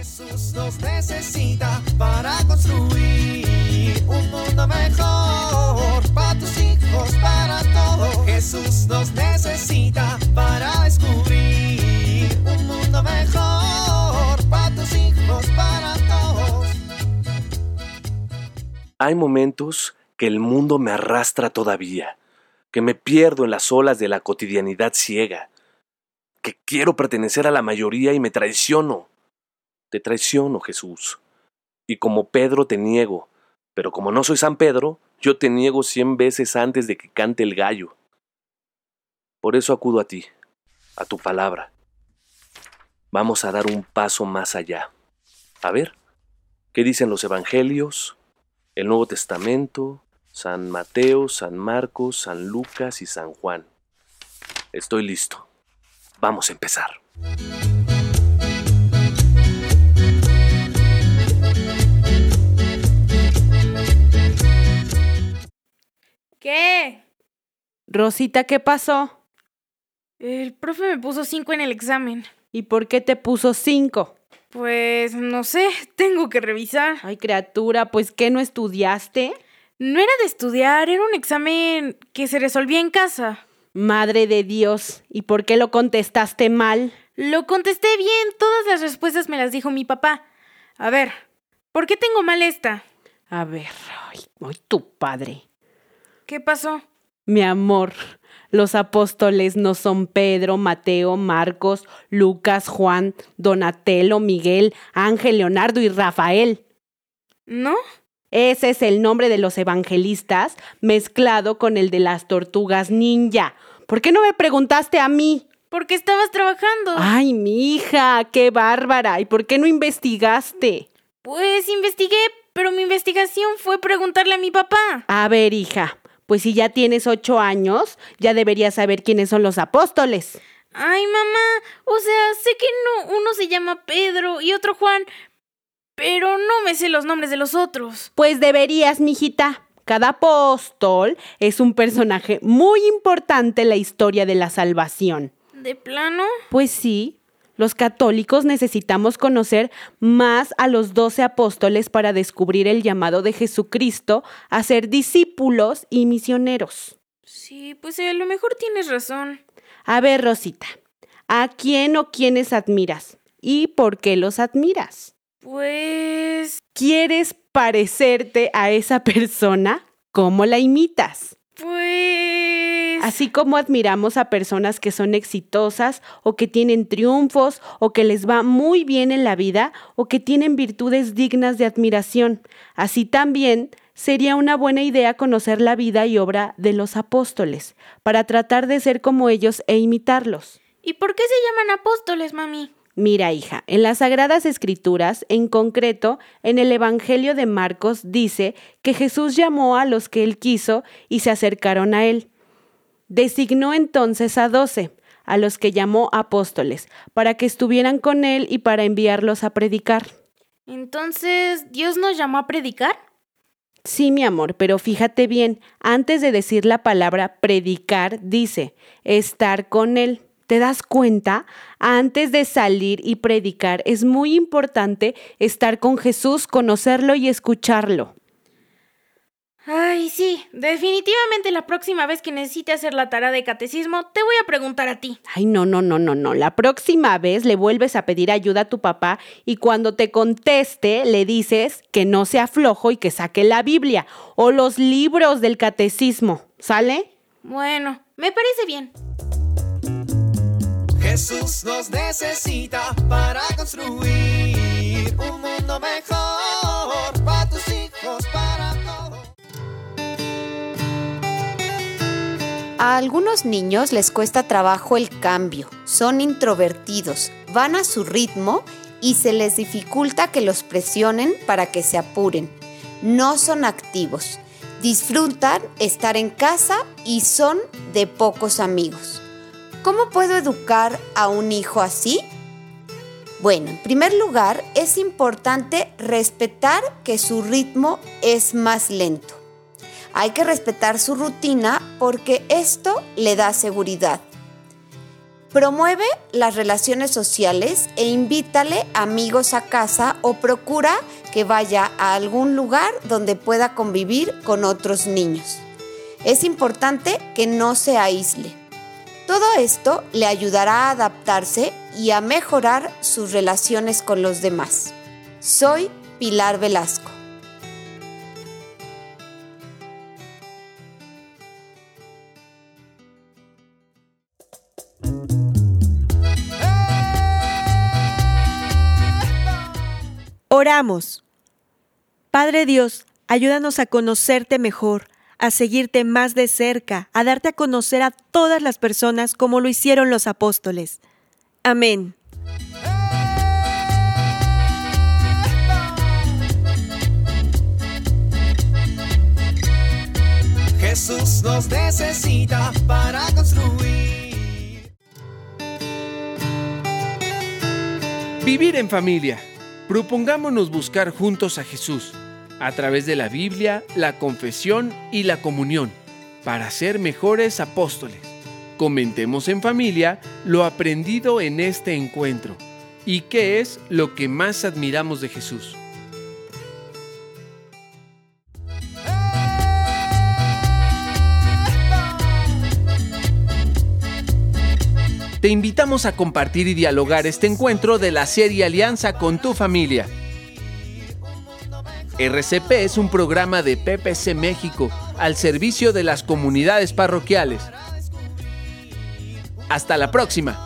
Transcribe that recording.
Jesús nos necesita para construir un mundo mejor para tus hijos, para todos. Jesús nos necesita para descubrir un mundo mejor para tus hijos, para todos. Hay momentos que el mundo me arrastra todavía, que me pierdo en las olas de la cotidianidad ciega, que quiero pertenecer a la mayoría y me traiciono. Te traiciono, Jesús. Y como Pedro te niego, pero como no soy San Pedro, yo te niego cien veces antes de que cante el gallo. Por eso acudo a ti, a tu palabra. Vamos a dar un paso más allá. A ver, ¿qué dicen los evangelios, el Nuevo Testamento, San Mateo, San Marcos, San Lucas y San Juan? Estoy listo. Vamos a empezar. Rosita, ¿qué pasó? El profe me puso cinco en el examen. ¿Y por qué te puso cinco? Pues no sé, tengo que revisar. Ay, criatura, pues ¿qué no estudiaste? No era de estudiar, era un examen que se resolvía en casa. Madre de Dios, ¿y por qué lo contestaste mal? Lo contesté bien, todas las respuestas me las dijo mi papá. A ver, ¿por qué tengo mal esta? A ver, ay, ay, tu padre. ¿Qué pasó? Mi amor, los apóstoles no son Pedro, Mateo, Marcos, Lucas, Juan, Donatello, Miguel, Ángel, Leonardo y Rafael. ¿No? Ese es el nombre de los evangelistas mezclado con el de las tortugas ninja. ¿Por qué no me preguntaste a mí? Porque estabas trabajando. Ay, mi hija, qué bárbara. ¿Y por qué no investigaste? Pues investigué, pero mi investigación fue preguntarle a mi papá. A ver, hija, pues si ya tienes ocho años, ya deberías saber quiénes son los apóstoles. Ay, mamá, o sea, sé que no, uno se llama Pedro y otro Juan, pero no me sé los nombres de los otros. Pues deberías, mijita. Cada apóstol es un personaje muy importante en la historia de la salvación. ¿De plano? Pues sí, los católicos necesitamos conocer más a los doce apóstoles para descubrir el llamado de Jesucristo a ser discípulos y misioneros. Sí, pues a lo mejor tienes razón. A ver, Rosita, ¿a quién o quiénes admiras? ¿Y por qué los admiras? Pues... ¿Quieres parecerte a esa persona? ¿Cómo la imitas? Así como admiramos a personas que son exitosas o que tienen triunfos o que les va muy bien en la vida o que tienen virtudes dignas de admiración. Así también sería una buena idea conocer la vida y obra de los apóstoles para tratar de ser como ellos e imitarlos. ¿Y por qué se llaman apóstoles, mami? Mira, hija, en las Sagradas Escrituras, en concreto en el Evangelio de Marcos, dice que Jesús llamó a los que él quiso y se acercaron a él. Designó entonces a doce, a los que llamó apóstoles, para que estuvieran con él y para enviarlos a predicar. Entonces, ¿Dios nos llamó a predicar? Sí, mi amor, pero fíjate bien, antes de decir la palabra predicar, dice estar con él. ¿Te das cuenta? Antes de salir y predicar es muy importante estar con Jesús, conocerlo y escucharlo. Ay, sí, definitivamente la próxima vez que necesite hacer la tarea de catecismo, te voy a preguntar a ti. Ay, no, no, no, no, no. La próxima vez le vuelves a pedir ayuda a tu papá y cuando te conteste le dices que no sea flojo y que saque la Biblia o los libros del catecismo. ¿Sale? Bueno, me parece bien. Jesús nos necesita para construir un mundo mejor A algunos niños les cuesta trabajo el cambio, son introvertidos, van a su ritmo y se les dificulta que los presionen para que se apuren. No son activos, disfrutan estar en casa y son de pocos amigos. ¿Cómo puedo educar a un hijo así? Bueno, en primer lugar, es importante respetar que su ritmo es más lento. Hay que respetar su rutina porque esto le da seguridad. Promueve las relaciones sociales e invítale amigos a casa o procura que vaya a algún lugar donde pueda convivir con otros niños. Es importante que no se aísle. Todo esto le ayudará a adaptarse y a mejorar sus relaciones con los demás. Soy Pilar Velasco. Oramos. Padre Dios, ayúdanos a conocerte mejor, a seguirte más de cerca, a darte a conocer a todas las personas como lo hicieron los apóstoles. Amén. Jesús nos necesita para construir. Vivir en familia. Propongámonos buscar juntos a Jesús a través de la Biblia, la confesión y la comunión para ser mejores apóstoles. Comentemos en familia lo aprendido en este encuentro y qué es lo que más admiramos de Jesús. Te invitamos a compartir y dialogar este encuentro de la serie Alianza con tu familia. RCP es un programa de PPC México al servicio de las comunidades parroquiales. Hasta la próxima.